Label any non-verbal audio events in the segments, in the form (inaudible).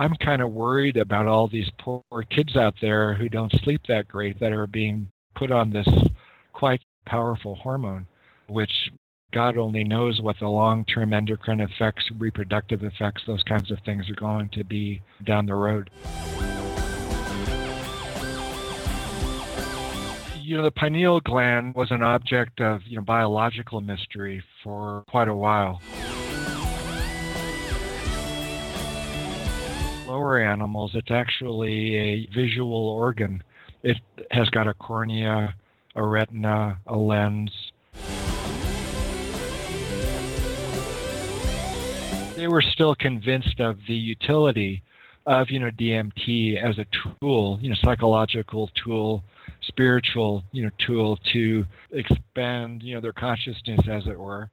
I'm kind of worried about all these poor kids out there who don't sleep that great that are being put on this quite powerful hormone, which God only knows what the long term endocrine effects, reproductive effects, those kinds of things are going to be down the road. You know, the pineal gland was an object of you know, biological mystery for quite a while. Lower animals, it's actually a visual organ. It has got a cornea, a retina, a lens, they were still convinced of the utility of you know DMT as a tool, you know, psychological tool, spiritual you know tool to expand you know their consciousness, as it were.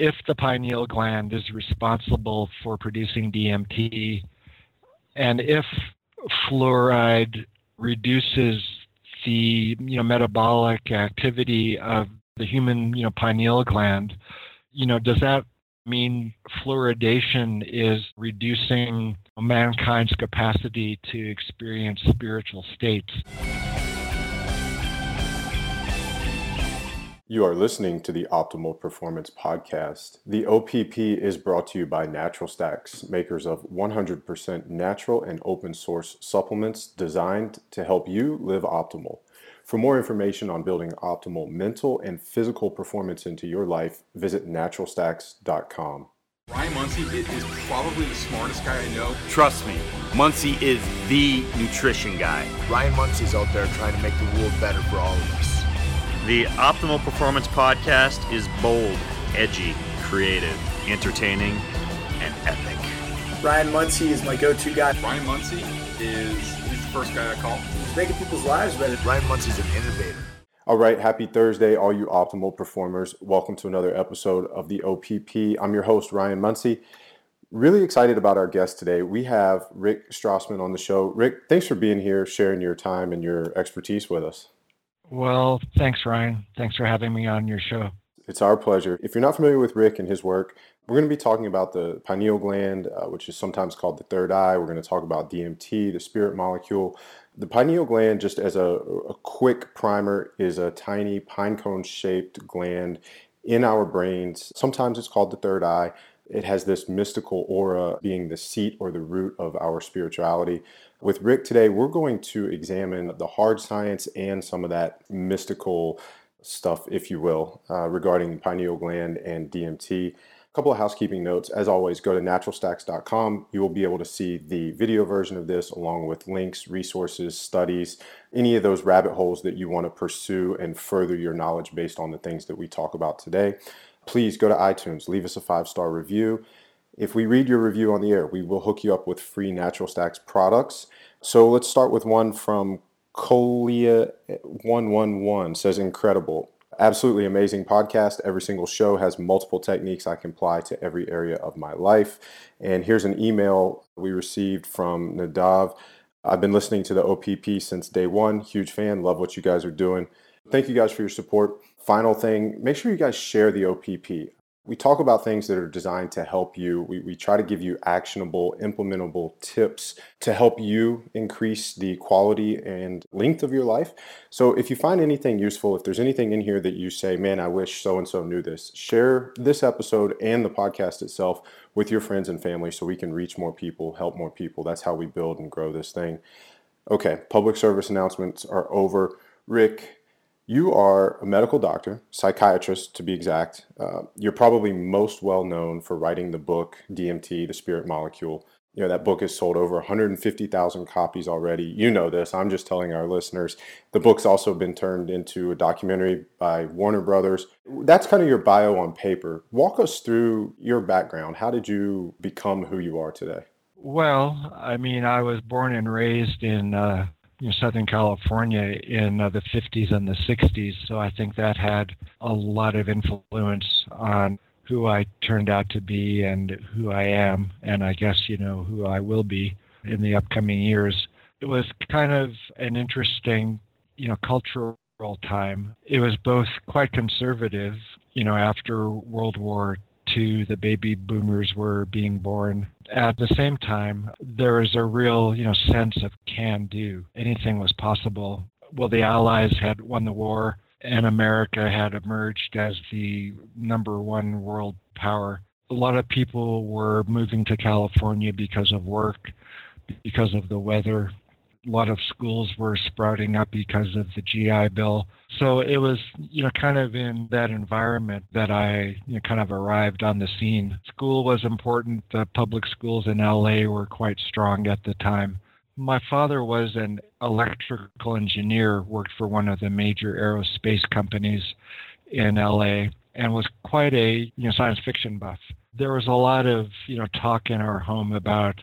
If the pineal gland is responsible for producing DMT, and if fluoride reduces the you know metabolic activity of the human, you know, pineal gland, you know, does that mean fluoridation is reducing mankind's capacity to experience spiritual states? You are listening to the Optimal Performance Podcast. The OPP is brought to you by Natural Stacks, makers of 100% natural and open source supplements designed to help you live optimal. For more information on building optimal mental and physical performance into your life, visit naturalstacks.com. Ryan Munsey is probably the smartest guy I know. Trust me, Munsey is the nutrition guy. Ryan Munsey's out there trying to make the world better for all of us. The Optimal Performance Podcast is bold, edgy, creative, entertaining, and epic. Ryan Munsey is my go-to guy. Ryan Munsey is the first guy I call. He's making people's lives better. Ryan Munsey's an innovator. All right, happy Thursday, all you optimal performers. Welcome to another episode of the OPP. I'm your host, Ryan Munsey. Really excited about our guest today. We have Rick Strassman on the show. Rick, thanks for being here, sharing your time and your expertise with us. Well, thanks, Ryan. Thanks for having me on your show. It's our pleasure. If you're not familiar with Rick and his work, we're going to be talking about the pineal gland, uh, which is sometimes called the third eye. We're going to talk about DMT, the spirit molecule. The pineal gland, just as a, a quick primer, is a tiny pine cone shaped gland in our brains. Sometimes it's called the third eye. It has this mystical aura being the seat or the root of our spirituality. With Rick today, we're going to examine the hard science and some of that mystical stuff, if you will, uh, regarding pineal gland and DMT. A couple of housekeeping notes. As always, go to naturalstacks.com. You will be able to see the video version of this along with links, resources, studies, any of those rabbit holes that you want to pursue and further your knowledge based on the things that we talk about today. Please go to iTunes, leave us a five star review. If we read your review on the air, we will hook you up with free Natural Stacks products. So let's start with one from Colia111 eh, says incredible. Absolutely amazing podcast. Every single show has multiple techniques I can apply to every area of my life. And here's an email we received from Nadav. I've been listening to the OPP since day one. Huge fan. Love what you guys are doing. Thank you guys for your support. Final thing, make sure you guys share the OPP we talk about things that are designed to help you. We, we try to give you actionable, implementable tips to help you increase the quality and length of your life. So if you find anything useful, if there's anything in here that you say, man, I wish so and so knew this, share this episode and the podcast itself with your friends and family so we can reach more people, help more people. That's how we build and grow this thing. Okay, public service announcements are over. Rick, you are a medical doctor, psychiatrist to be exact. Uh, you're probably most well known for writing the book DMT, the spirit molecule. You know, that book has sold over 150,000 copies already. You know this. I'm just telling our listeners. The book's also been turned into a documentary by Warner Brothers. That's kind of your bio on paper. Walk us through your background. How did you become who you are today? Well, I mean, I was born and raised in uh, Southern California in uh, the 50s and the 60s. So I think that had a lot of influence on who I turned out to be and who I am, and I guess, you know, who I will be in the upcoming years. It was kind of an interesting, you know, cultural time. It was both quite conservative, you know, after World War II, the baby boomers were being born. At the same time, there was a real, you know, sense of can do. Anything was possible. Well, the Allies had won the war, and America had emerged as the number one world power. A lot of people were moving to California because of work, because of the weather, a lot of schools were sprouting up because of the GI Bill. So it was, you know, kind of in that environment that I you know, kind of arrived on the scene. School was important. The public schools in LA were quite strong at the time. My father was an electrical engineer, worked for one of the major aerospace companies in LA, and was quite a you know science fiction buff. There was a lot of you know talk in our home about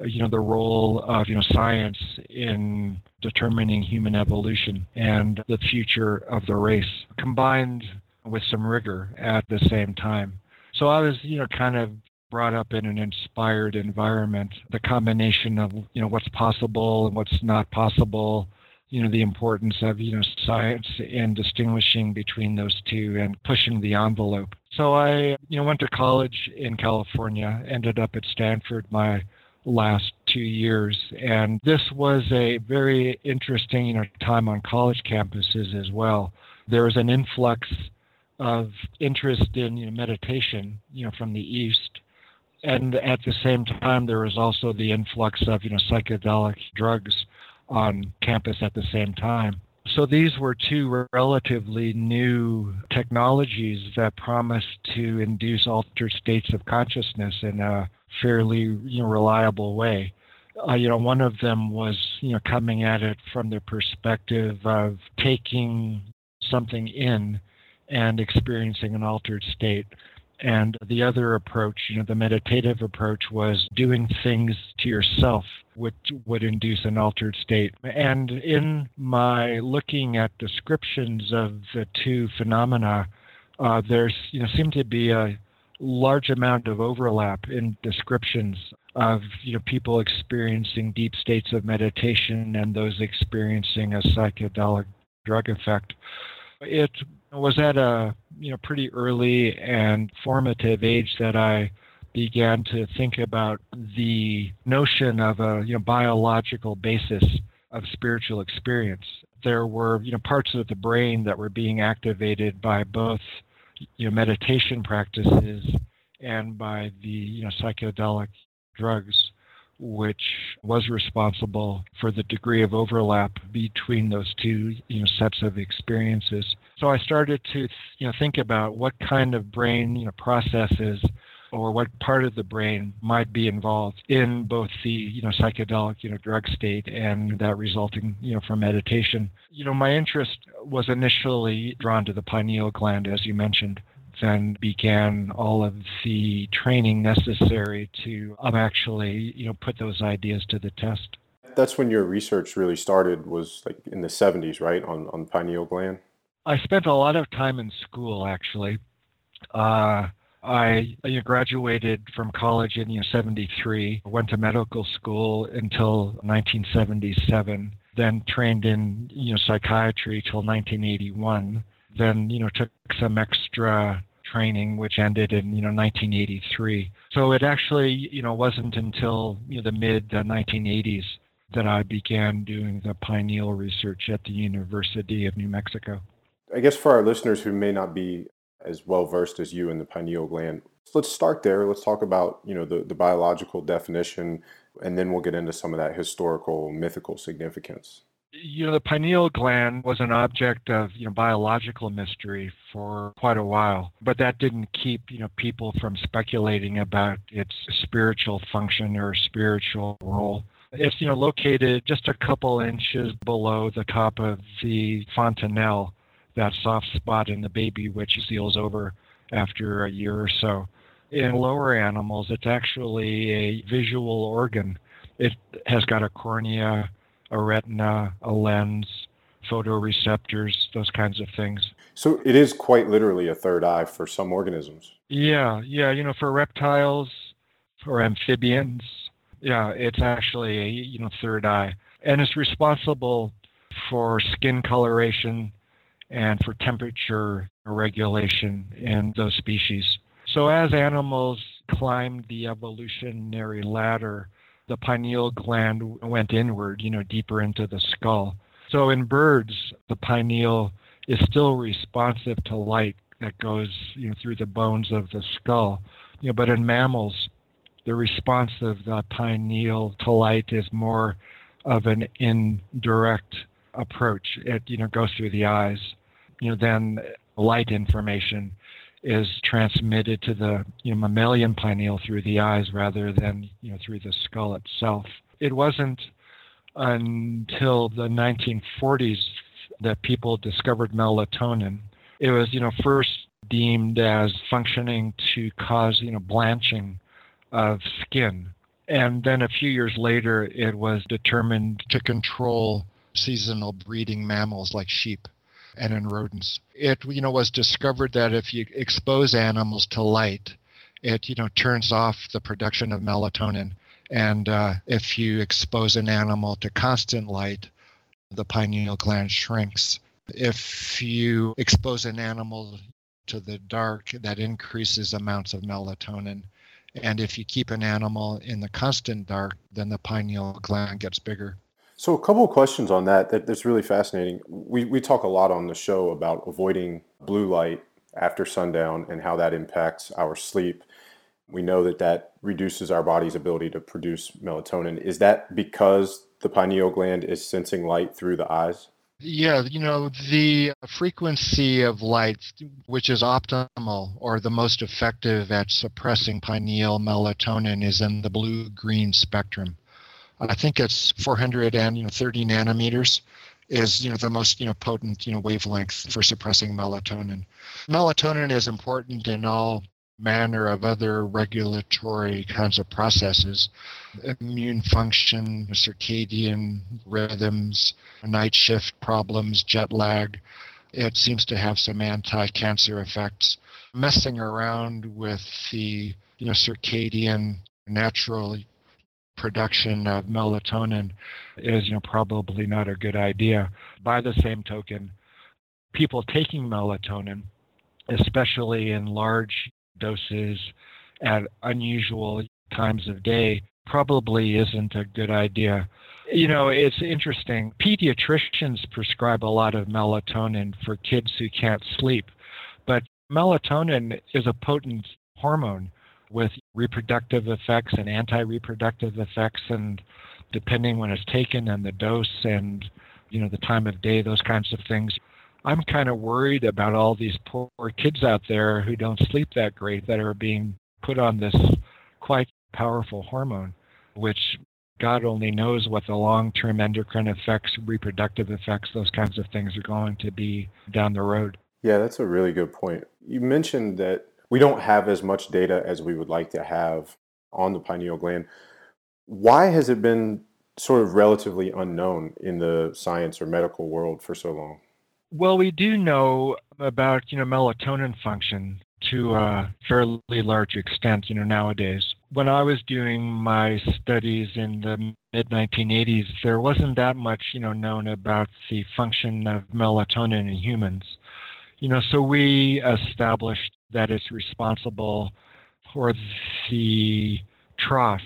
Uh, you know the role of you know science in determining human evolution and the future of the race combined with some rigor at the same time. So i was you know kind of brought up in an inspired environment the combination of you know what's possible and what's not possible you know the importance of you know science and distinguishing between those two and pushing the envelope. So i you know went to college in california ended up at stanford my last two years. And this was a very interesting you know, time on college campuses as well. There was an influx of interest in you know, meditation, you know, from the East. And at the same time, there was also the influx of, you know, psychedelic drugs on campus at the same time. So these were two relatively new technologies that promised to induce altered states of consciousness in a fairly you know, reliable way. Uh, you know, one of them was you know coming at it from the perspective of taking something in and experiencing an altered state. And the other approach, you know, the meditative approach was doing things to yourself which would induce an altered state. And in my looking at descriptions of the two phenomena, uh, there's, you know, seemed to be a large amount of overlap in descriptions of you know people experiencing deep states of meditation and those experiencing a psychedelic drug effect. It was at a you know pretty early and formative age that I began to think about the notion of a you know biological basis of spiritual experience. There were you know parts of the brain that were being activated by both you know meditation practices and by the you know psychedelic drugs which was responsible for the degree of overlap between those two you know sets of experiences so i started to you know think about what kind of brain you know processes or what part of the brain might be involved in both the you know psychedelic you know drug state and that resulting you know from meditation. You know my interest was initially drawn to the pineal gland as you mentioned then began all of the training necessary to um, actually you know put those ideas to the test. That's when your research really started was like in the 70s right on on pineal gland? I spent a lot of time in school actually. Uh, I you know, graduated from college in you know, 73, went to medical school until 1977, then trained in you know, psychiatry till 1981, then you know, took some extra training which ended in you know 1983 so it actually you know wasn't until you know, the mid uh, 1980s that I began doing the pineal research at the University of New Mexico. I guess for our listeners who may not be as well versed as you in the pineal gland. Let's start there. Let's talk about you know the, the biological definition, and then we'll get into some of that historical, mythical significance. You know, the pineal gland was an object of you know biological mystery for quite a while, but that didn't keep you know people from speculating about its spiritual function or spiritual role. It's you know located just a couple inches below the top of the fontanelle that soft spot in the baby which seals over after a year or so. In lower animals, it's actually a visual organ. It has got a cornea, a retina, a lens, photoreceptors, those kinds of things. So it is quite literally a third eye for some organisms. Yeah, yeah. You know, for reptiles, for amphibians, yeah, it's actually a you know third eye, and it's responsible for skin coloration, and for temperature regulation in those species. So as animals climbed the evolutionary ladder, the pineal gland went inward, you know, deeper into the skull. So in birds, the pineal is still responsive to light that goes you know, through the bones of the skull. You know, but in mammals, the response of the pineal to light is more of an indirect approach. It you know goes through the eyes. You know, then light information is transmitted to the you know, mammalian pineal through the eyes rather than you know through the skull itself. It wasn't until the 1940s that people discovered melatonin. It was you know first deemed as functioning to cause you know blanching of skin, and then a few years later it was determined to control seasonal breeding mammals like sheep and in rodents. It you know was discovered that if you expose animals to light, it you know turns off the production of melatonin, and uh, if you expose an animal to constant light, the pineal gland shrinks. If you expose an animal to the dark, that increases amounts of melatonin. And if you keep an animal in the constant dark, then the pineal gland gets bigger. So, a couple of questions on that, that that's really fascinating. We, we talk a lot on the show about avoiding blue light after sundown and how that impacts our sleep. We know that that reduces our body's ability to produce melatonin. Is that because the pineal gland is sensing light through the eyes? Yeah, you know, the frequency of light, which is optimal or the most effective at suppressing pineal melatonin, is in the blue green spectrum. I think it's 430 nanometers is you know the most you know potent you know wavelength for suppressing melatonin. Melatonin is important in all manner of other regulatory kinds of processes, immune function, circadian rhythms, night shift problems, jet lag. It seems to have some anti-cancer effects. Messing around with the you know circadian natural production of melatonin is you know probably not a good idea. By the same token, people taking melatonin, especially in large doses at unusual times of day, probably isn't a good idea. You know, it's interesting. Pediatricians prescribe a lot of melatonin for kids who can't sleep, but melatonin is a potent hormone with reproductive effects and anti-reproductive effects and depending when it's taken and the dose and you know the time of day those kinds of things. I'm kind of worried about all these poor kids out there who don't sleep that great that are being put on this quite powerful hormone which god only knows what the long-term endocrine effects reproductive effects those kinds of things are going to be down the road. Yeah that's a really good point. You mentioned that we don't have as much data as we would like to have on the pineal gland. Why has it been sort of relatively unknown in the science or medical world for so long? Well, we do know about you know melatonin function to a fairly large extent, you know, nowadays. When I was doing my studies in the mid 1980s, there wasn't that much, you know, known about the function of melatonin in humans. You know, so we established that is responsible for the trough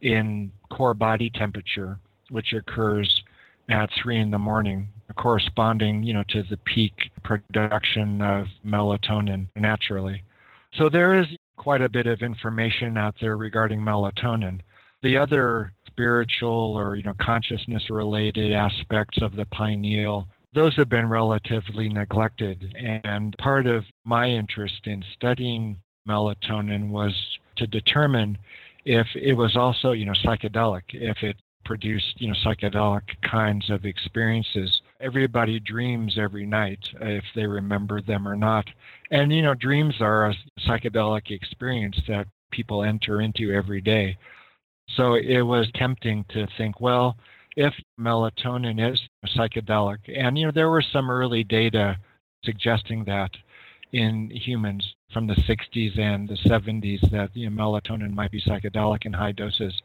in core body temperature, which occurs at three in the morning, corresponding, you know, to the peak production of melatonin naturally. So there is quite a bit of information out there regarding melatonin. The other spiritual or you know consciousness related aspects of the pineal those have been relatively neglected. And part of my interest in studying melatonin was to determine if it was also, you know, psychedelic, if it produced, you know, psychedelic kinds of experiences. Everybody dreams every night, if they remember them or not. And, you know, dreams are a psychedelic experience that people enter into every day. So it was tempting to think, well, if melatonin is psychedelic. And you know, there were some early data suggesting that in humans from the 60s and the 70s that you know, melatonin might be psychedelic in high doses.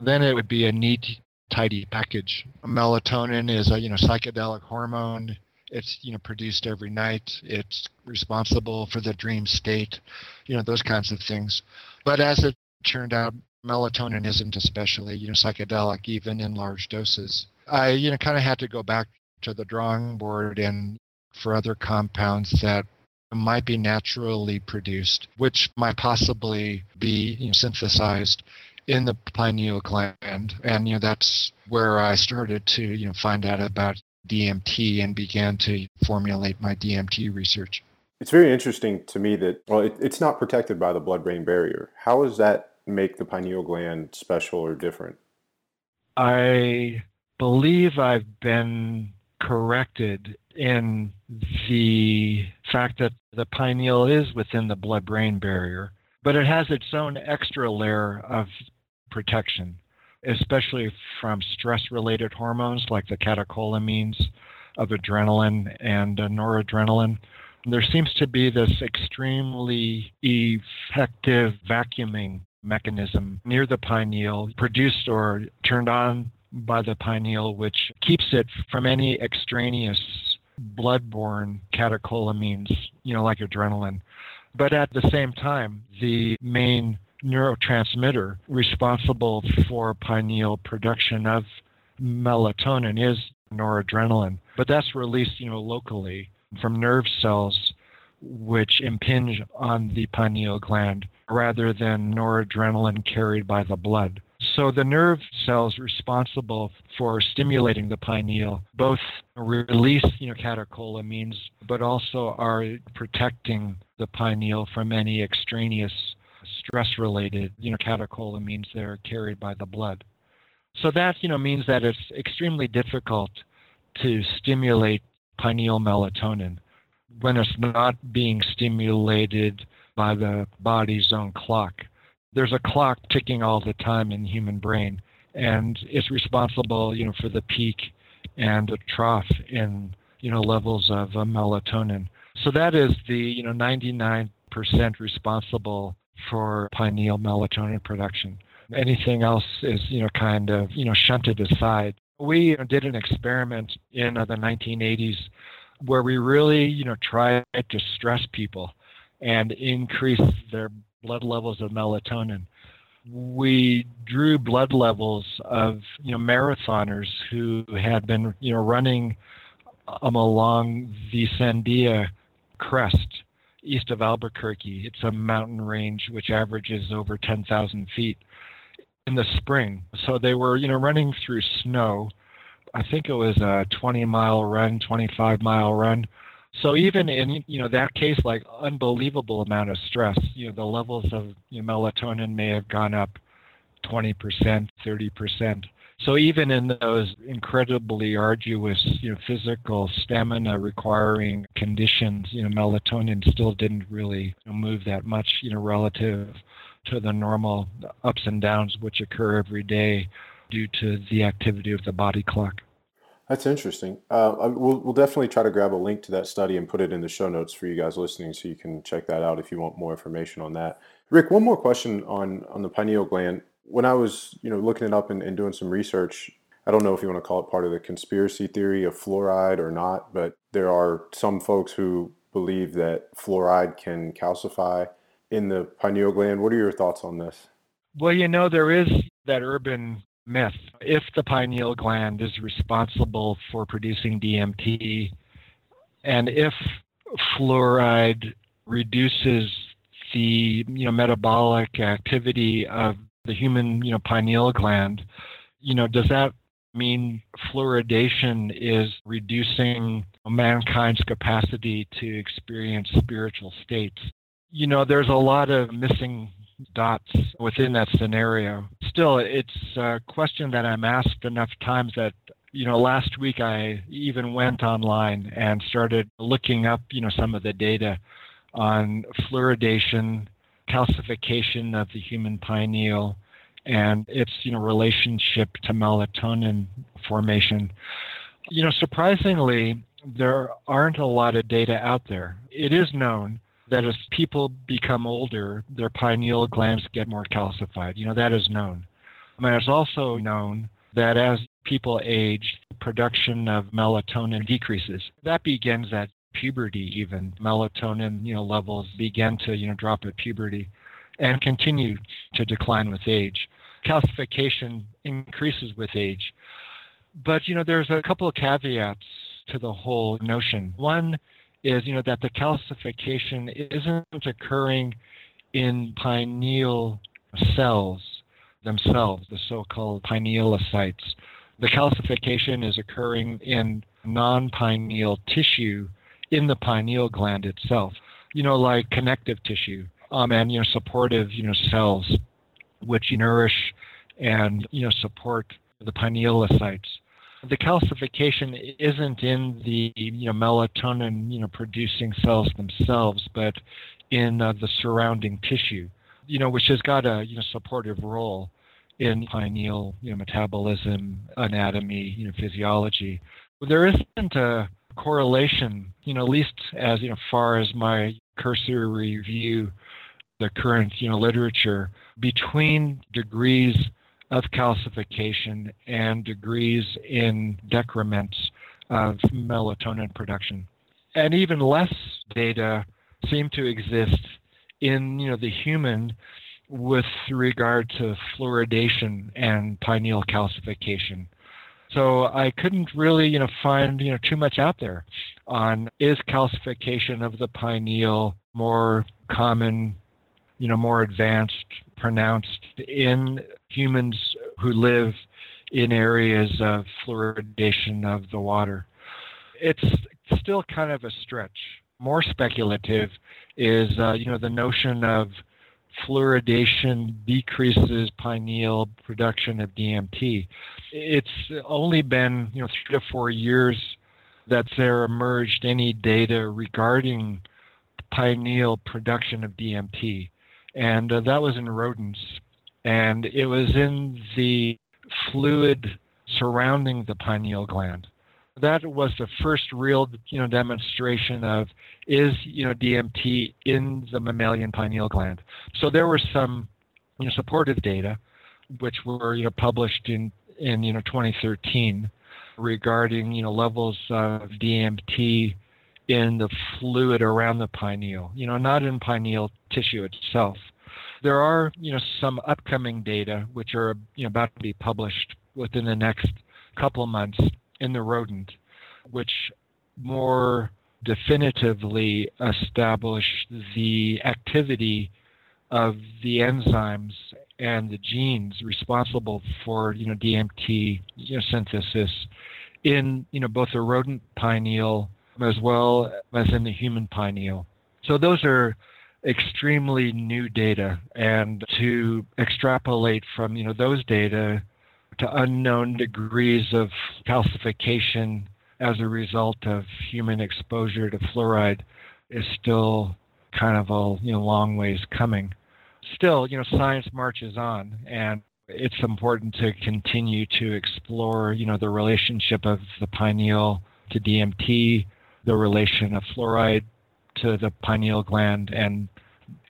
Then it would be a neat, tidy package. Melatonin is a you know psychedelic hormone. It's you know produced every night. It's responsible for the dream state, you know those kinds of things. But as it turned out, melatonin isn't especially you know psychedelic even in large doses. I you know kind of had to go back to the drawing board and for other compounds that might be naturally produced, which might possibly be you know, synthesized in the pineal gland. And you know that's where I started to you know find out about DMT and began to formulate my DMT research. It's very interesting to me that well, it, it's not protected by the blood-brain barrier. how is that make the pineal gland special or different? I believe I've been corrected in the fact that the pineal is within the blood brain barrier, but it has its own extra layer of protection, especially from stress related hormones like the catecholamines of adrenaline and noradrenaline. There seems to be this extremely effective vacuuming mechanism near the pineal, produced or turned on by the pineal, which keeps it from any extraneous blood-borne catecholamines, you know, like adrenaline. But at the same time, the main neurotransmitter responsible for pineal production of melatonin is noradrenaline. But that's released, you know, locally from nerve cells which impinge on the pineal gland rather than noradrenaline carried by the blood. So the nerve cells responsible for stimulating the pineal both release you know, catecholamines, but also are protecting the pineal from any extraneous stress-related you know, catecholamines that are carried by the blood. So that you know means that it's extremely difficult to stimulate pineal melatonin when it's not being stimulated by the body's own clock. There's a clock ticking all the time in the human brain, and it's responsible, you know, for the peak and the trough in, you know, levels of uh, melatonin. So that is the, you know, 99% responsible for pineal melatonin production. Anything else is, you know, kind of, you know, shunted aside. We did an experiment in uh, the 1980s where we really, you know, tried to stress people and increase their blood levels of melatonin. We drew blood levels of, you know, marathoners who had been, you know, running um, along the Sandia crest east of Albuquerque. It's a mountain range which averages over 10,000 feet in the spring. So they were, you know, running through snow I think it was a 20 mile run, 25 mile run. So even in you know that case, like unbelievable amount of stress, you know the levels of you know, melatonin may have gone up 20%, 30%. So even in those incredibly arduous, you know, physical stamina requiring conditions, you know, melatonin still didn't really move that much, you know, relative to the normal ups and downs which occur every day due to the activity of the body clock. That's interesting. Uh, we'll, we'll definitely try to grab a link to that study and put it in the show notes for you guys listening so you can check that out if you want more information on that. Rick, one more question on, on the pineal gland. When I was you know looking it up and, and doing some research, I don't know if you want to call it part of the conspiracy theory of fluoride or not, but there are some folks who believe that fluoride can calcify in the pineal gland. What are your thoughts on this? Well, you know, there is that urban myth. If the pineal gland is responsible for producing DMT, and if fluoride reduces the you know metabolic activity of the human you know pineal gland, you know, does that mean fluoridation is reducing mankind's capacity to experience spiritual states? You know, there's a lot of missing dots within that scenario. Still, it's a question that I'm asked enough times that you know last week I even went online and started looking up you know some of the data on fluoridation, calcification of the human pineal, and its you know relationship to melatonin formation. You know, surprisingly, there aren't a lot of data out there. It is known that as people become older, their pineal glands get more calcified. You know, that is known. I mean, it's also known that as people age, production of melatonin decreases. That begins at puberty even. Melatonin, you know, levels begin to, you know, drop at puberty and continue to decline with age. Calcification increases with age. But, you know, there's a couple of caveats to the whole notion. One is, you know, that the calcification isn't occurring in pineal cells themselves, the so-called pinealocytes. The calcification is occurring in non-pineal tissue in the pineal gland itself, you know, like connective tissue um, and, you know, supportive, you know, cells which nourish and, you know, support the pinealocytes. The calcification isn't in the, you know, melatonin, you know, producing cells themselves, but in uh, the surrounding tissue, you know, which has got a, you know, supportive role in pineal, you know, metabolism, anatomy, you know, physiology. There isn't a correlation, you know, at least as you know, far as my cursory review the current, you know, literature between degrees of calcification and degrees in decrements of melatonin production. And even less data seem to exist in, you know, the human with regard to fluoridation and pineal calcification. So I couldn't really, you know, find, you know, too much out there on is calcification of the pineal more common, you know, more advanced, pronounced in humans who live in areas of fluoridation of the water. It's still kind of a stretch. More speculative is, uh, you know, the notion of fluoridation decreases pineal production of DMT. It's only been you know three to four years that there emerged any data regarding pineal production of DMT, and uh, that was in rodents, and it was in the fluid surrounding the pineal gland that was the first real you know demonstration of is you know DMT in the mammalian pineal gland. So there were some you know supportive data which were you know published in in you know 2013 regarding you know levels of DMT in the fluid around the pineal, you know, not in pineal tissue itself. There are, you know, some upcoming data which are, you know, about to be published within the next couple of months in the rodent, which more definitively establish the activity of the enzymes and the genes responsible for you know DMT you know, synthesis in you know both the rodent pineal as well as in the human pineal. So those are extremely new data, and to extrapolate from you know those data to unknown degrees of calcification as a result of human exposure to fluoride is still kind of a you know long ways coming. Still, you know, science marches on, and it's important to continue to explore, you know, the relationship of the pineal to DMT, the relation of fluoride to the pineal gland, and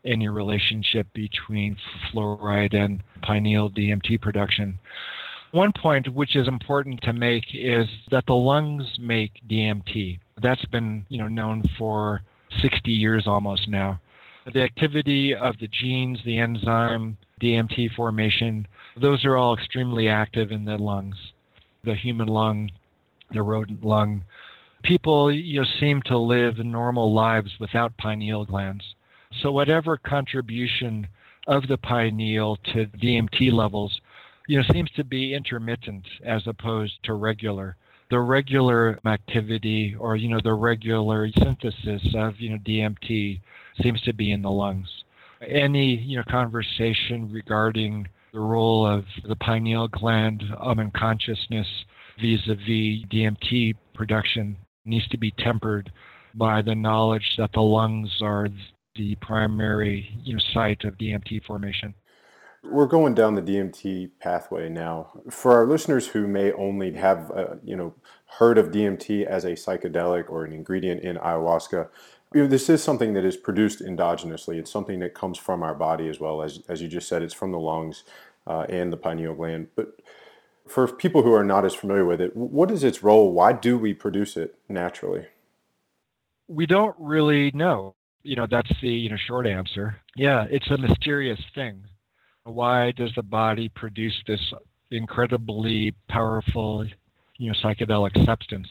any relationship between fluoride and pineal DMT production. One point which is important to make is that the lungs make DMT. That's been, you know, known for 60 years almost now. The activity of the genes, the enzyme, DMT formation, those are all extremely active in the lungs. The human lung, the rodent lung. People you know, seem to live normal lives without pineal glands. So whatever contribution of the pineal to DMT levels you know, seems to be intermittent as opposed to regular. The regular activity or, you know, the regular synthesis of, you know, DMT seems to be in the lungs. Any, you know, conversation regarding the role of the pineal gland um, in consciousness vis-a-vis DMT production needs to be tempered by the knowledge that the lungs are the primary you know, site of DMT formation. We're going down the DMT pathway now. For our listeners who may only have, uh, you know, heard of DMT as a psychedelic or an ingredient in ayahuasca, you know, this is something that is produced endogenously. It's something that comes from our body as well as, as you just said, it's from the lungs uh, and the pineal gland. But For people who are not as familiar with it, what is its role? Why do we produce it naturally? We don't really know. You know, that's the you know short answer. Yeah, it's a mysterious thing. Why does the body produce this incredibly powerful, you know, psychedelic substance?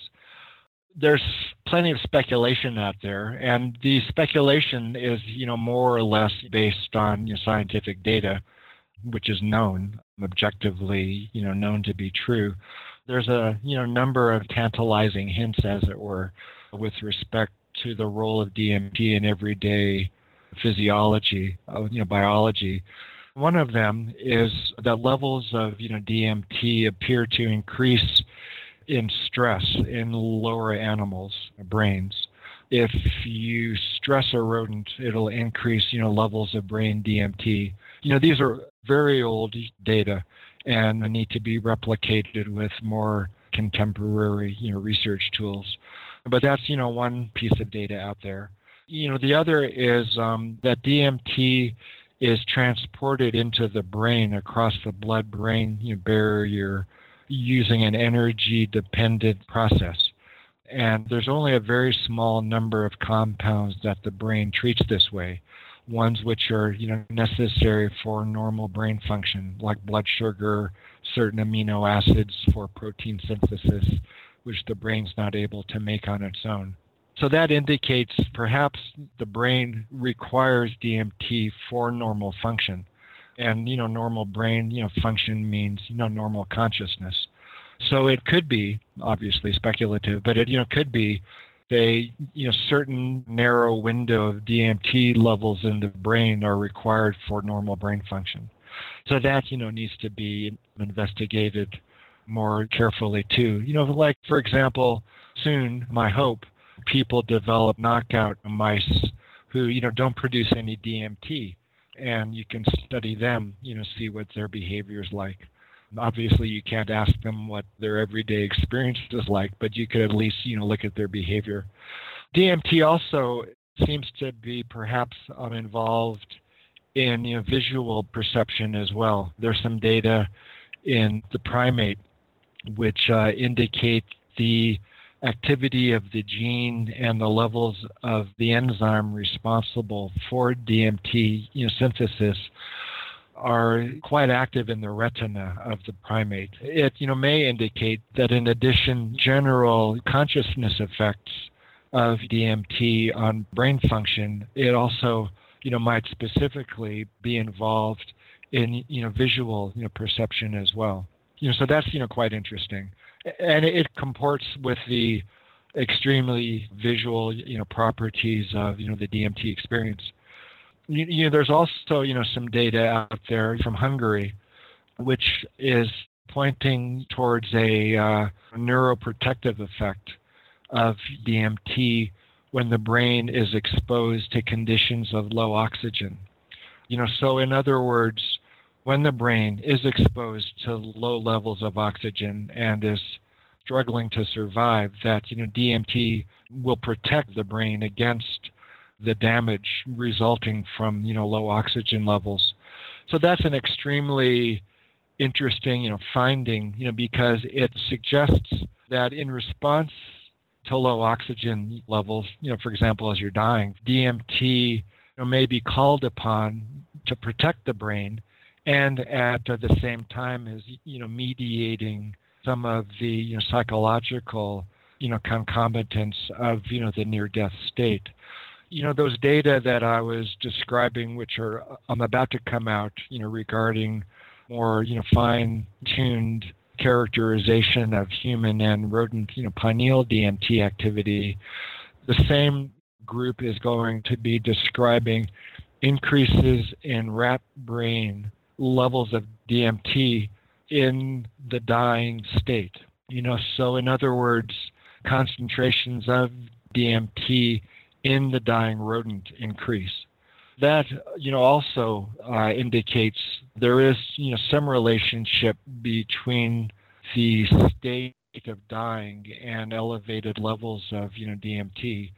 There's plenty of speculation out there, and the speculation is, you know, more or less based on you know, scientific data, which is known objectively, you know, known to be true. There's a you know number of tantalizing hints, as it were, with respect to the role of DMT in everyday physiology, uh, you know, biology. One of them is that levels of you know DMT appear to increase in stress in lower animals' brains. If you stress a rodent, it'll increase you know levels of brain DMT. You know these are very old data and need to be replicated with more contemporary you know research tools. But that's you know one piece of data out there. You know the other is um, that DMT is transported into the brain across the blood brain barrier using an energy dependent process. And there's only a very small number of compounds that the brain treats this way, ones which are you know necessary for normal brain function, like blood sugar, certain amino acids for protein synthesis, which the brain's not able to make on its own. So that indicates perhaps the brain requires DMT for normal function. And, you know, normal brain, you know, function means, you know, normal consciousness. So it could be, obviously speculative, but it, you know, could be they, you know, certain narrow window of DMT levels in the brain are required for normal brain function. So that, you know, needs to be investigated more carefully too. You know, like, for example, soon, my hope people develop knockout mice who you know don't produce any DMT, and you can study them, you know, see what their behavior is like. Obviously, you can't ask them what their everyday experience is like, but you could at least you know look at their behavior. DMT also seems to be perhaps um, involved in you know, visual perception as well. There's some data in the primate which uh, indicate the activity of the gene and the levels of the enzyme responsible for DMT you know, synthesis are quite active in the retina of the primate. It you know may indicate that in addition general consciousness effects of DMT on brain function, it also you know might specifically be involved in you know visual you know perception as well. You know so that's you know quite interesting and it comports with the extremely visual, you know, properties of you know the DMT experience. You, you know, there's also you know some data out there from Hungary, which is pointing towards a uh, neuroprotective effect of DMT when the brain is exposed to conditions of low oxygen. You know, so in other words, when the brain is exposed to low levels of oxygen and is struggling to survive, that you know DMT will protect the brain against the damage resulting from you know low oxygen levels. So that's an extremely interesting you know finding you know because it suggests that in response to low oxygen levels, you know, for example, as you're dying, DMT you know, may be called upon to protect the brain and at the same time is you know mediating some of the you know, psychological you know concomitants of you know the near death state. You know those data that i was describing which are i'm about to come out you know regarding more you know fine tuned characterization of human and rodent you know pineal dmt activity the same group is going to be describing increases in rat brain levels of DMT in the dying state. You know, so in other words, concentrations of DMT in the dying rodent increase. That, you know, also uh, indicates there is, you know, some relationship between the state of dying and elevated levels of, you know, DMT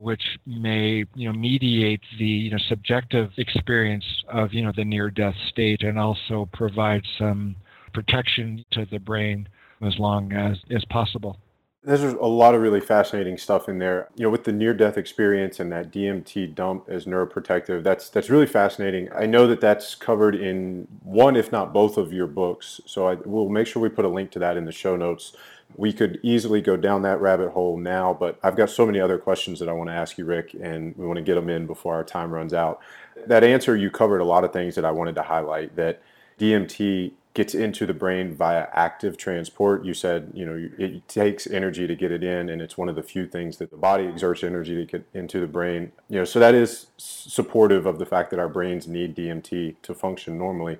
which may you know mediate the you know subjective experience of you know the near death state and also provide some protection to the brain as long as is possible. There's a lot of really fascinating stuff in there. You know, with the near-death experience and that DMT dump as neuroprotective, that's that's really fascinating. I know that that's covered in one, if not both, of your books. So I will make sure we put a link to that in the show notes. We could easily go down that rabbit hole now, but I've got so many other questions that I want to ask you, Rick, and we want to get them in before our time runs out. That answer, you covered a lot of things that I wanted to highlight. That DMT gets into the brain via active transport. You said, you know, it takes energy to get it in, and it's one of the few things that the body exerts energy to get into the brain. You know, so that is supportive of the fact that our brains need DMT to function normally.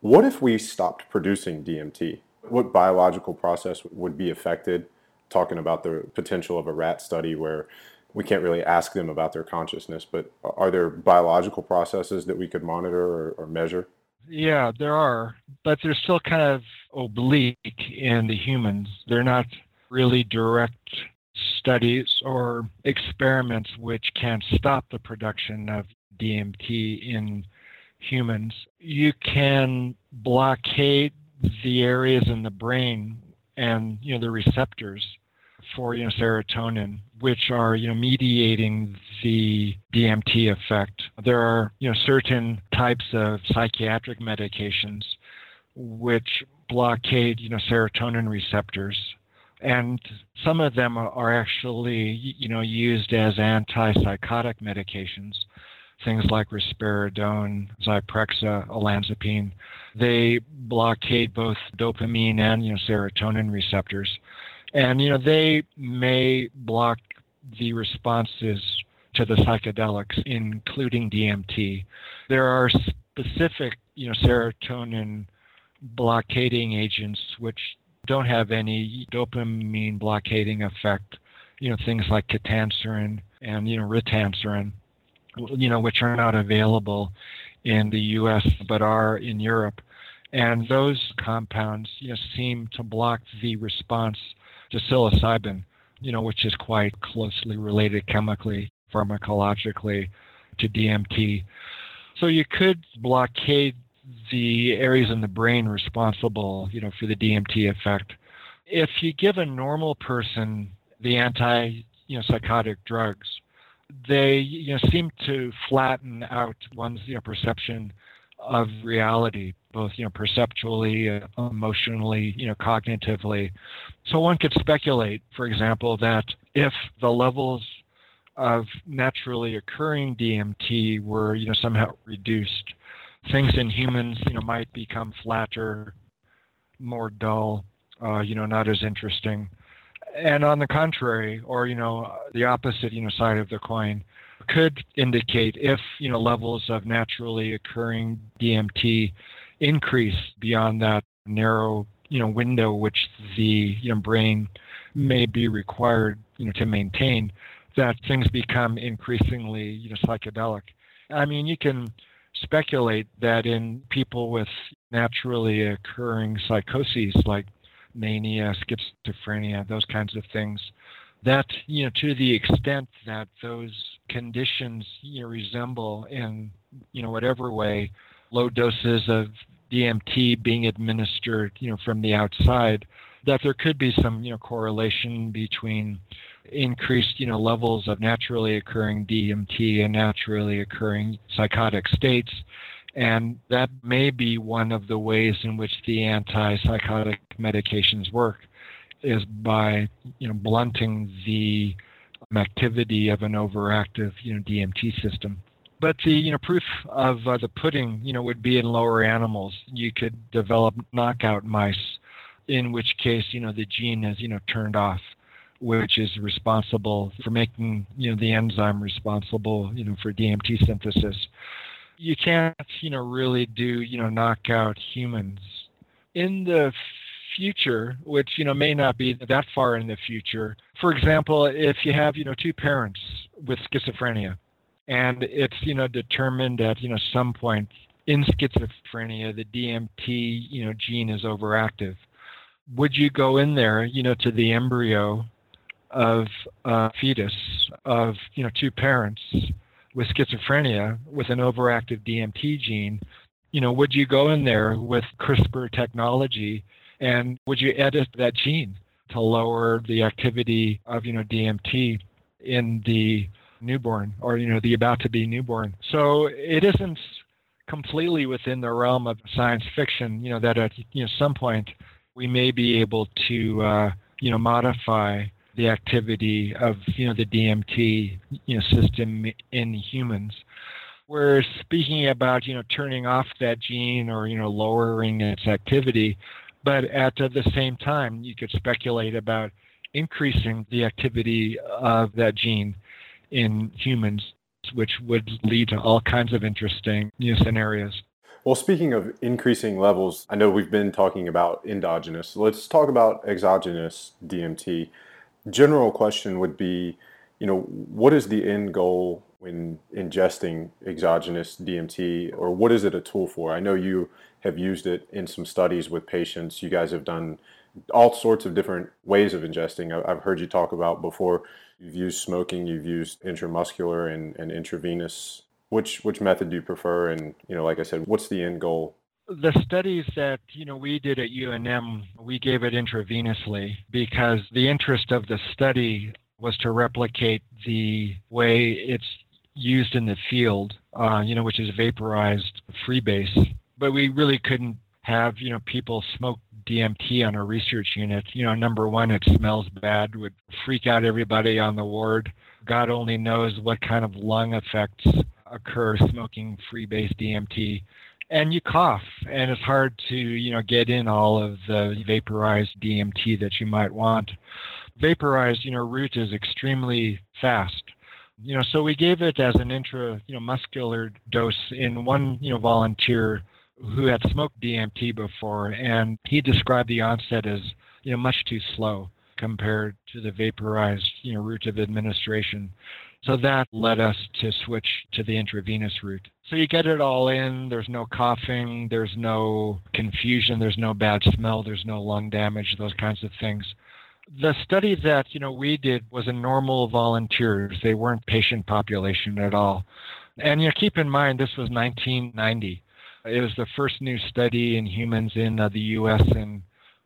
What if we stopped producing DMT? What biological process would be affected? Talking about the potential of a rat study where we can't really ask them about their consciousness, but are there biological processes that we could monitor or, or measure? Yeah, there are, but they're still kind of oblique in the humans. They're not really direct studies or experiments which can stop the production of DMT in humans. You can blockade the areas in the brain and you know the receptors for you know serotonin, which are you know mediating the DMT effect. There are you know certain types of psychiatric medications which blockade you know serotonin receptors. And some of them are actually you know used as antipsychotic medications. Things like risperidone zyprexa olanzapine they blockade both dopamine and you know serotonin receptors and you know they may block the responses to the psychedelics, including DMT. There are specific, you know, serotonin blockading agents which don't have any dopamine blockading effect. You know, things like ketanserin and you know ritanserin, you know, which are not available in the U.S. but are in Europe. And those compounds, you know, seem to block the response to psilocybin, you know, which is quite closely related chemically, pharmacologically to DMT. So you could blockade the areas in the brain responsible, you know, for the DMT effect. If you give a normal person the anti, you know, psychotic drugs, they you know seem to flatten out one's you know perception of reality both you know perceptually, uh, emotionally, you know cognitively. So one could speculate, for example, that if the levels of naturally occurring DMT were you know somehow reduced, things in humans you know might become flatter, more dull, uh, you know not as interesting. And on the contrary, or you know the opposite you know side of the coin, could indicate if you know levels of naturally occurring DMT increase beyond that narrow you know window which the you know, brain may be required you know to maintain that things become increasingly you know psychedelic. I mean you can speculate that in people with naturally occurring psychoses like mania schizophrenia those kinds of things that you know to the extent that those conditions you know resemble in you know whatever way low doses of DMT being administered, you know, from the outside, that there could be some, you know, correlation between increased, you know, levels of naturally occurring DMT and naturally occurring psychotic states. And that may be one of the ways in which the antipsychotic medications work is by, you know, blunting the activity of an overactive, you know, DMT system. But the you know proof of uh, the pudding you know would be in lower animals. You could develop knockout mice, in which case you know the gene is you know turned off, which is responsible for making you know the enzyme responsible you know for DMT synthesis. You can't you know really do you know knockout humans. In the future, which you know may not be that far in the future. For example, if you have you know two parents with schizophrenia, and it's you know determined at you know some point in schizophrenia the DMT you know gene is overactive. Would you go in there you know to the embryo of a fetus of you know two parents with schizophrenia with an overactive DMT gene? you know, would you go in there with CRISPR technology and would you edit that gene to lower the activity of, you know, DMT in the newborn or, you know, the about to be newborn? So it isn't completely within the realm of science fiction, you know, that at you know, some point we may be able to, uh, you know, modify the activity of, you know, the DMT, you know, system in humans. We're speaking about, you know, turning off that gene or, you know, lowering its activity, but at the same time, you could speculate about increasing the activity of that gene in humans which would lead to all kinds of interesting new scenarios. Well, speaking of increasing levels, I know we've been talking about endogenous. Let's talk about exogenous DMT. General question would be, you know, what is the end goal when ingesting exogenous DMT, or what is it a tool for? I know you have used it in some studies with patients. You guys have done all sorts of different ways of ingesting. I've heard you talk about before You've used smoking, you've used intramuscular and, and intravenous. Which which method do you prefer? And you know, like I said, what's the end goal? The studies that you know we did at UNM, we gave it intravenously because the interest of the study was to replicate the way it's used in the field, uh, you know, which is vaporized freebase. But we really couldn't have you know people smoke DMT on a research unit, you know, number one, it smells bad, would freak out everybody on the ward. God only knows what kind of lung effects occur smoking freebase DMT. And you cough, and it's hard to, you know, get in all of the vaporized DMT that you might want. Vaporized, you know, root is extremely fast. You know, so we gave it as an intra, you know, muscular dose in one, you know, volunteer who had smoked DMT before, and he described the onset as you know much too slow compared to the vaporized you know route of administration. So that led us to switch to the intravenous route. So you get it all in. There's no coughing. There's no confusion. There's no bad smell. There's no lung damage. Those kinds of things. The study that you know we did was in normal volunteers. They weren't patient population at all. And you know, keep in mind this was 1990. It was the first new study in humans in uh, the U.S. in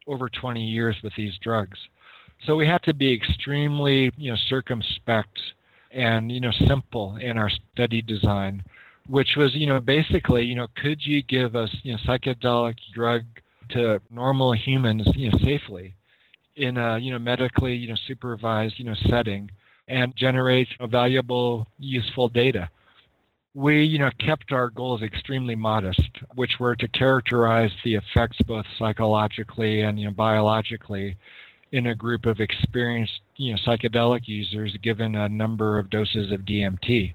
over 20 years with these drugs. So we had to be extremely, you know, circumspect and you know simple in our study design, which was, you know, basically, you know, could you give us, you know, psychedelic drug to normal humans, you know, safely in a, you know, medically, you know, supervised, you know, setting and generate valuable, useful data we you know kept our goals extremely modest which were to characterize the effects both psychologically and you know biologically in a group of experienced you know psychedelic users given a number of doses of DMT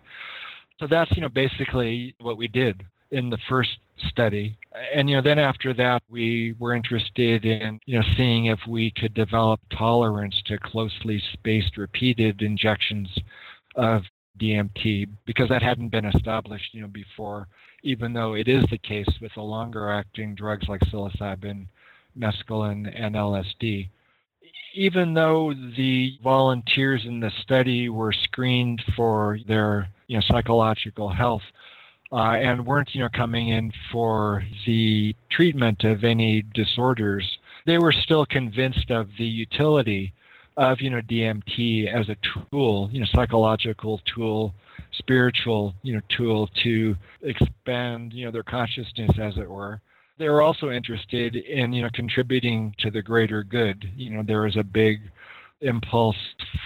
so that's you know basically what we did in the first study and you know then after that we were interested in you know seeing if we could develop tolerance to closely spaced repeated injections of DMT because that hadn't been established, you know, before. Even though it is the case with the longer-acting drugs like psilocybin, mescaline, and LSD. Even though the volunteers in the study were screened for their, you know, psychological health, uh, and weren't, you know, coming in for the treatment of any disorders, they were still convinced of the utility of you know DMT as a tool, you know, psychological tool, spiritual, you know, tool to expand, you know, their consciousness, as it were. They were also interested in, you know, contributing to the greater good. You know, there was a big impulse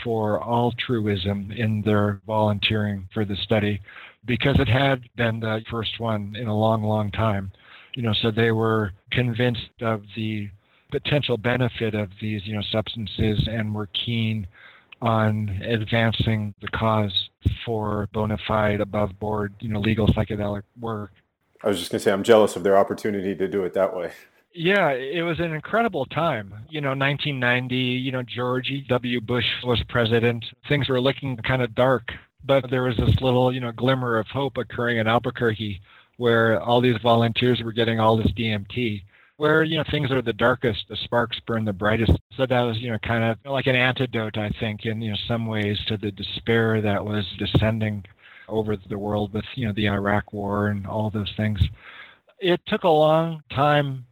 for altruism in their volunteering for the study because it had been the first one in a long, long time. You know, so they were convinced of the potential benefit of these, you know, substances and were keen on advancing the cause for bona fide, above board, you know, legal psychedelic work. I was just going to say, I'm jealous of their opportunity to do it that way. Yeah, it was an incredible time. You know, 1990, you know, George W. Bush was president. Things were looking kind of dark, but there was this little, you know, glimmer of hope occurring in Albuquerque where all these volunteers were getting all this DMT where you know things are the darkest, the sparks burn the brightest. So that was you know kind of like an antidote, I think, in you know some ways to the despair that was descending over the world with you know the Iraq War and all those things. it took a long time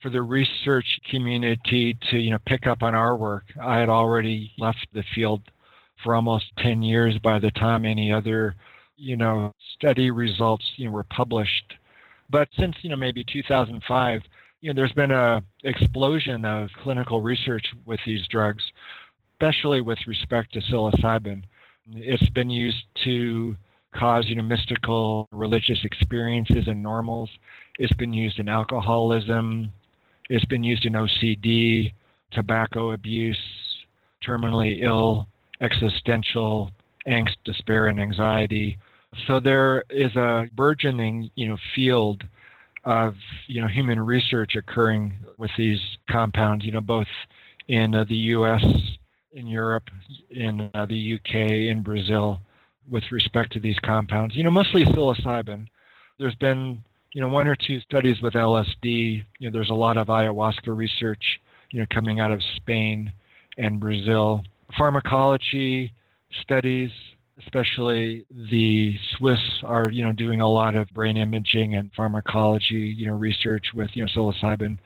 for the research community to you know pick up on our work. I had already left the field for almost 10 years by the time any other you know study results you know were published. But since you know maybe 2005, you know there's been a explosion of clinical research with these drugs, especially with respect to psilocybin. It's been used to cause you know mystical religious experiences and normals. It's been used in alcoholism. It's been used in OCD, tobacco abuse, terminally ill, existential angst, despair, and anxiety. So there is a burgeoning you know field of you know human research occurring with these compounds. You know both in uh, the U.S., in Europe, in uh, the U.K., in Brazil with respect to these compounds. You know, mostly psilocybin. There's been, you know, one or two studies with LSD. You know, there's a lot of ayahuasca research, you know, coming out of Spain and Brazil. Pharmacology studies, especially the Swiss are, you know, doing a lot of brain imaging and pharmacology, you know, research with, you know, psilocybin.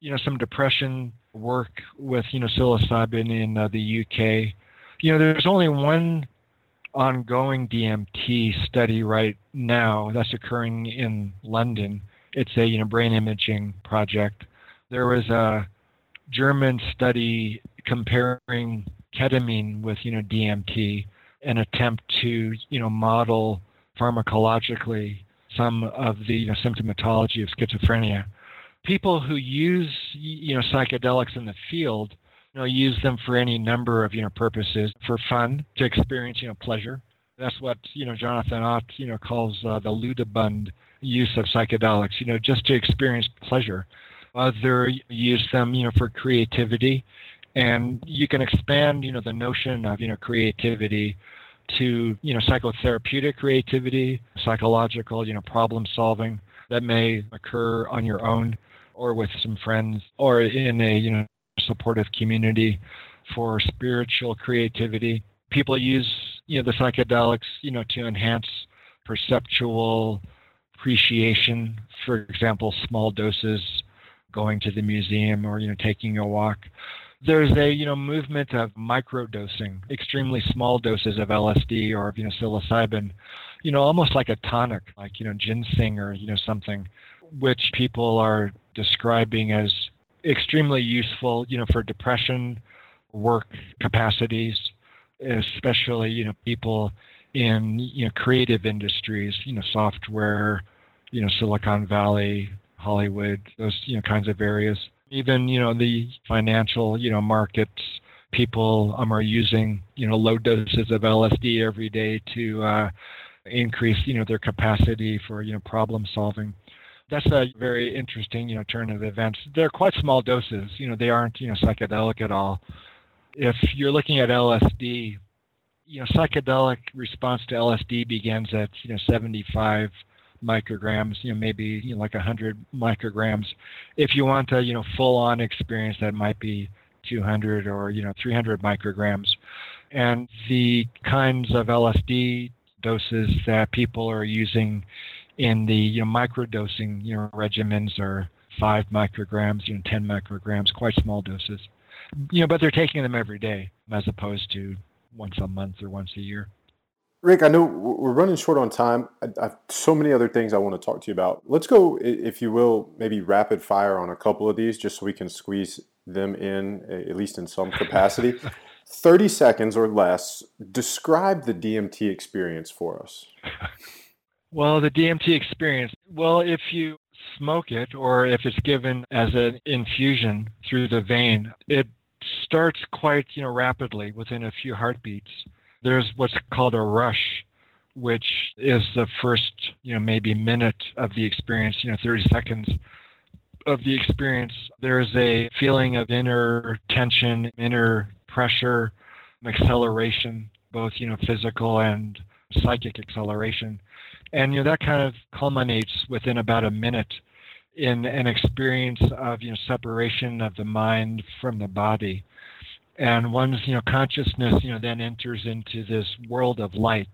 You know, some depression work with, you know, psilocybin in uh, the UK. You know, there's only one ongoing DMT study right now that's occurring in London. It's a you know brain imaging project. There was a German study comparing ketamine with you know DMT, an attempt to you know model pharmacologically some of the you know, symptomatology of schizophrenia. People who use you know psychedelics in the field you know, use them for any number of you know purposes for fun to experience you know pleasure. That's what you know Jonathan Ott you know calls uh, the ludibund use of psychedelics. You know, just to experience pleasure. Other use them you know for creativity, and you can expand you know the notion of you know creativity to you know psychotherapeutic creativity, psychological you know problem solving that may occur on your own or with some friends or in a you know supportive community for spiritual creativity. People use you know the psychedelics you know to enhance perceptual appreciation. For example, small doses, going to the museum, or you know taking a walk. There's a you know movement of microdosing, extremely small doses of LSD or you know psilocybin, you know almost like a tonic, like you know ginseng or you know something, which people are describing as extremely useful, you know, for depression, work capacities, especially, you know, people in, you know, creative industries, you know, software, you know, Silicon Valley, Hollywood, those, you know, kinds of areas. Even, you know, the financial, you know, markets, people um, are using, you know, low doses of LSD every day to uh, increase, you know, their capacity for, you know, problem solving that's a very interesting, you know, turn of events. They're quite small doses. You know, they aren't, you know, psychedelic at all. If you're looking at LSD, you know, psychedelic response to LSD begins at, you know, 75 micrograms, you know, maybe you know, like 100 micrograms. If you want a, you know, full-on experience, that might be 200 or, you know, 300 micrograms. And the kinds of LSD doses that people are using in the you know, microdosing you know, regimens are five micrograms, you know, 10 micrograms, quite small doses. You know, but they're taking them every day as opposed to once a month or once a year. Rick, I know we're running short on time. I, I have so many other things I want to talk to you about. Let's go, if you will, maybe rapid fire on a couple of these just so we can squeeze them in, at least in some capacity. (laughs) 30 seconds or less, describe the DMT experience for us. (laughs) Well, the DMT experience, well, if you smoke it or if it's given as an infusion through the vein, it starts quite, you know, rapidly within a few heartbeats. There's what's called a rush, which is the first, you know, maybe minute of the experience, you know, 30 seconds of the experience. There's a feeling of inner tension, inner pressure, acceleration, both, you know, physical and psychic acceleration and you know that kind of culminates within about a minute in an experience of you know separation of the mind from the body and one's you know consciousness you know then enters into this world of light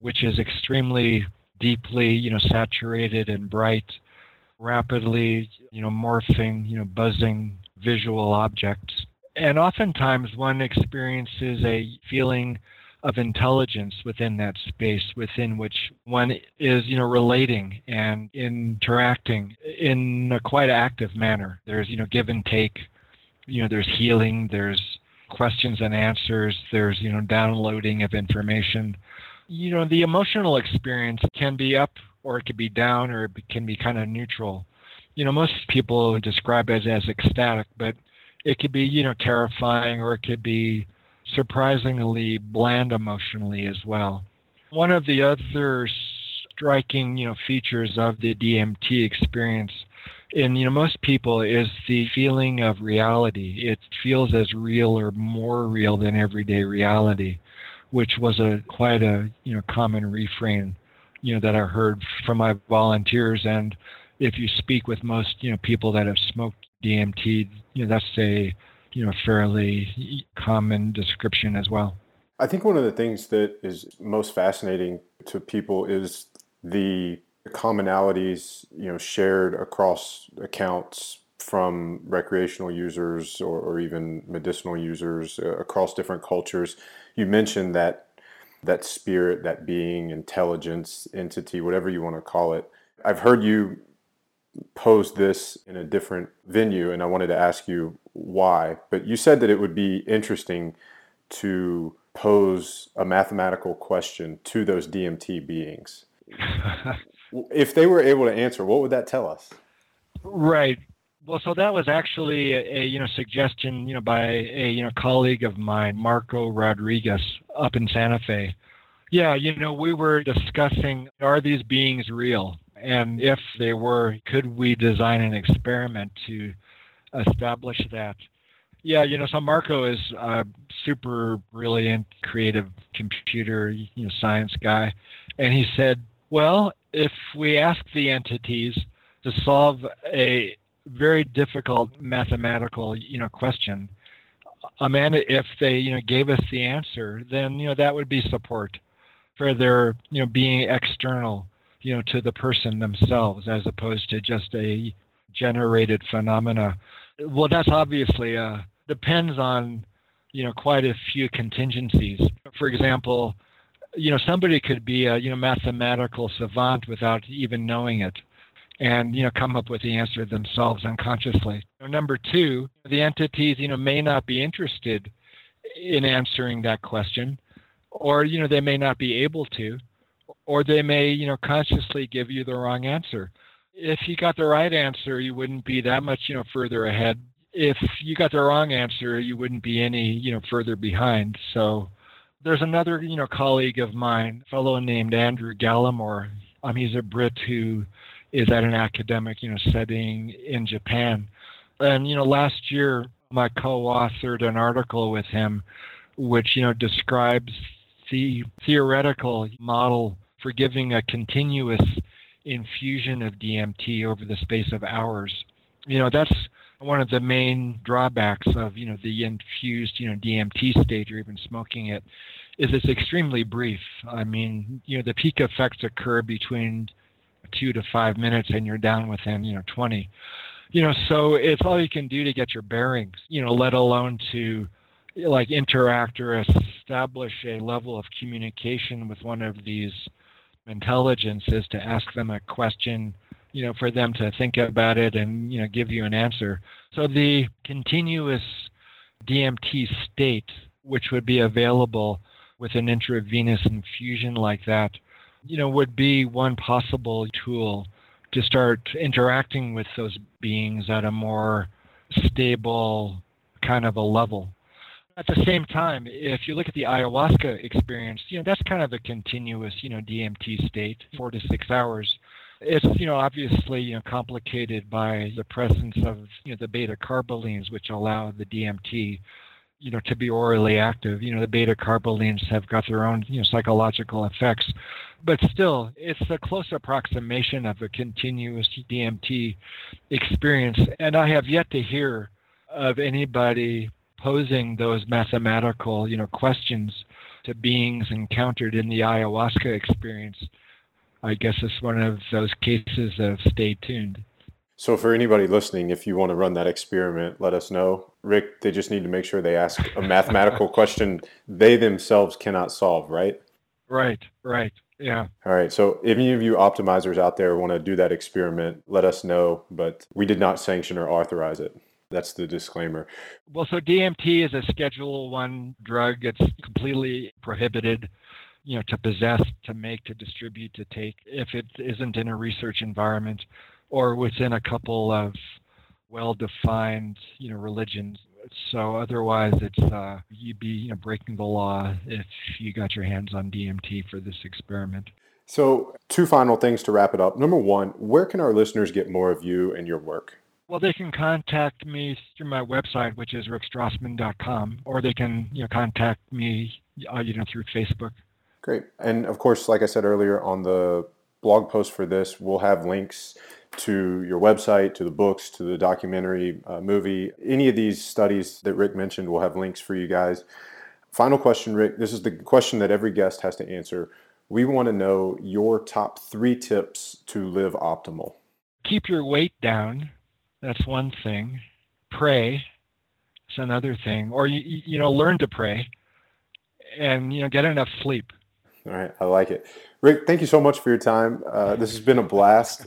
which is extremely deeply you know saturated and bright rapidly, you know, morphing, you know, buzzing visual objects. And oftentimes one experiences a feeling of intelligence within that space within which one is, you know, relating and interacting in a quite active manner. There's, you know, give and take, you know, there's healing, there's questions and answers, there's, you know, downloading of information. You know, the emotional experience can be up or it could be down or it can be kind of neutral. You know, most people describe it as ecstatic, but it could be, you know, terrifying or it could be surprisingly bland emotionally as well. One of the other striking, you know, features of the DMT experience in you know most people is the feeling of reality. It feels as real or more real than everyday reality, which was a quite a you know common refrain, you know that I heard from my volunteers. And if you speak with most you know people that have smoked DMT, you know that's a you know fairly common description as well. I think one of the things that is most fascinating to people is the commonalities you know shared across accounts from recreational users or, or even medicinal users uh, across different cultures. You mentioned that that spirit, that being, intelligence, entity, whatever you want to call it. I've heard you pose this in a different venue, and I wanted to ask you why. But you said that it would be interesting to pose a mathematical question to those DMT beings. (laughs) if they were able to answer, what would that tell us? Right. Well, so that was actually a, a, you know suggestion you know by a you know colleague of mine, Marko Rodriguez, up in Santa Fe. Yeah, you know we were discussing are these beings real, and if they were, could we design an experiment to establish that? Yeah, you know, so Marko is a super brilliant, creative computer you know science guy, and he said, well, if we ask the entities to solve a very difficult mathematical, you know, question, Amanda, if they, you know, gave us the answer, then, you know, that would be support for their, you know, being external, you know, to the person themselves as opposed to just a generated phenomena. Well, that's obviously uh, depends on, you know, quite a few contingencies. For example, you know somebody could be a you know mathematical savant without even knowing it and you know come up with the answer themselves unconsciously number two the entities you know may not be interested in answering that question or you know they may not be able to or they may you know consciously give you the wrong answer if you got the right answer you wouldn't be that much you know further ahead if you got the wrong answer you wouldn't be any you know further behind so there's another, you know, colleague of mine, fellow named Andrew Gallimore. Um, he's a Brit who is at an academic, you know, setting in Japan. And you know, last year I co-authored an article with him, which you know describes the theoretical model for giving a continuous infusion of DMT over the space of hours. You know, that's one of the main drawbacks of you know the infused you know DMT stage or even smoking it is it's extremely brief. I mean, you know, the peak effects occur between two to five minutes, and you're down within you know 20. You know, so it's all you can do to get your bearings. You know, let alone to like interact or establish a level of communication with one of these intelligences to ask them a question you know, for them to think about it and, you know, give you an answer. So the continuous DMT state, which would be available with an intravenous infusion like that, you know, would be one possible tool to start interacting with those beings at a more stable kind of a level. At the same time, if you look at the ayahuasca experience, you know, that's kind of a continuous, you know, DMT state, four to six hours. It's you know obviously you know complicated by the presence of you know the beta carbolines, which allow the DMT you know to be orally active. You know the beta carbolines have got their own you know psychological effects, but still it's a close approximation of a continuous DMT experience. And I have yet to hear of anybody posing those mathematical you know questions to beings encountered in the ayahuasca experience I guess it's one of those cases of stay tuned. So, for anybody listening, if you want to run that experiment, let us know. Rick, they just need to make sure they ask a mathematical (laughs) question they themselves cannot solve, right? Right, right. Yeah. All right. So, if any of you optimizers out there want to do that experiment, let us know. But we did not sanction or authorize it. That's the disclaimer. Well, so DMT is a Schedule One drug. It's completely prohibited, you know, to possess, to make, to distribute, to take if it isn't in a research environment or within a couple of well-defined, you know, religions. So otherwise, it's uh, you'd be you know breaking the law if you got your hands on DMT for this experiment. So, two final things to wrap it up. Number one, where can our listeners get more of you and your work? Well, they can contact me through my website, which is rickstrassman.com, or they can you know contact me uh, you know through Facebook. Great, and of course, like I said earlier, on the blog post for this, we'll have links to your website, to the books, to the documentary, uh, movie. Any of these studies that Rick mentioned, we'll have links for you guys. Final question, Rick. This is the question that every guest has to answer. We want to know your top three tips to live optimal. Keep your weight down. That's one thing. Pray. It's another thing. Or you you know learn to pray, and you know get enough sleep. All right, I like it. Rick, thank you so much for your time. Uh, this has been a blast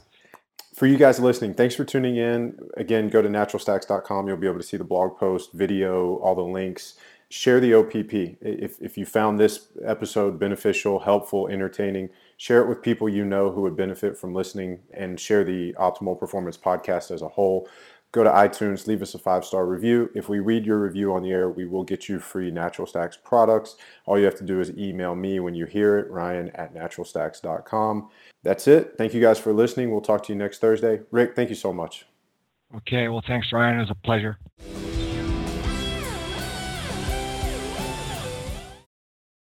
for you guys listening, thanks for tuning in. Again, go to naturalstacks.com. You'll be able to see the blog post, video, all the links. Share the OPP. If, if you found this episode beneficial, helpful, entertaining, share it with people you know who would benefit from listening and share the Optimal Performance podcast as a whole go to iTunes, leave us a five star review. If we read your review on the air, we will get you free Natural Stacks products. All you have to do is email me when you hear it, Ryan at naturalstacks.com. That's it. Thank you guys for listening. We'll talk to you next Thursday. Rick, thank you so much. Okay. Well, thanks, Ryan. It was a pleasure.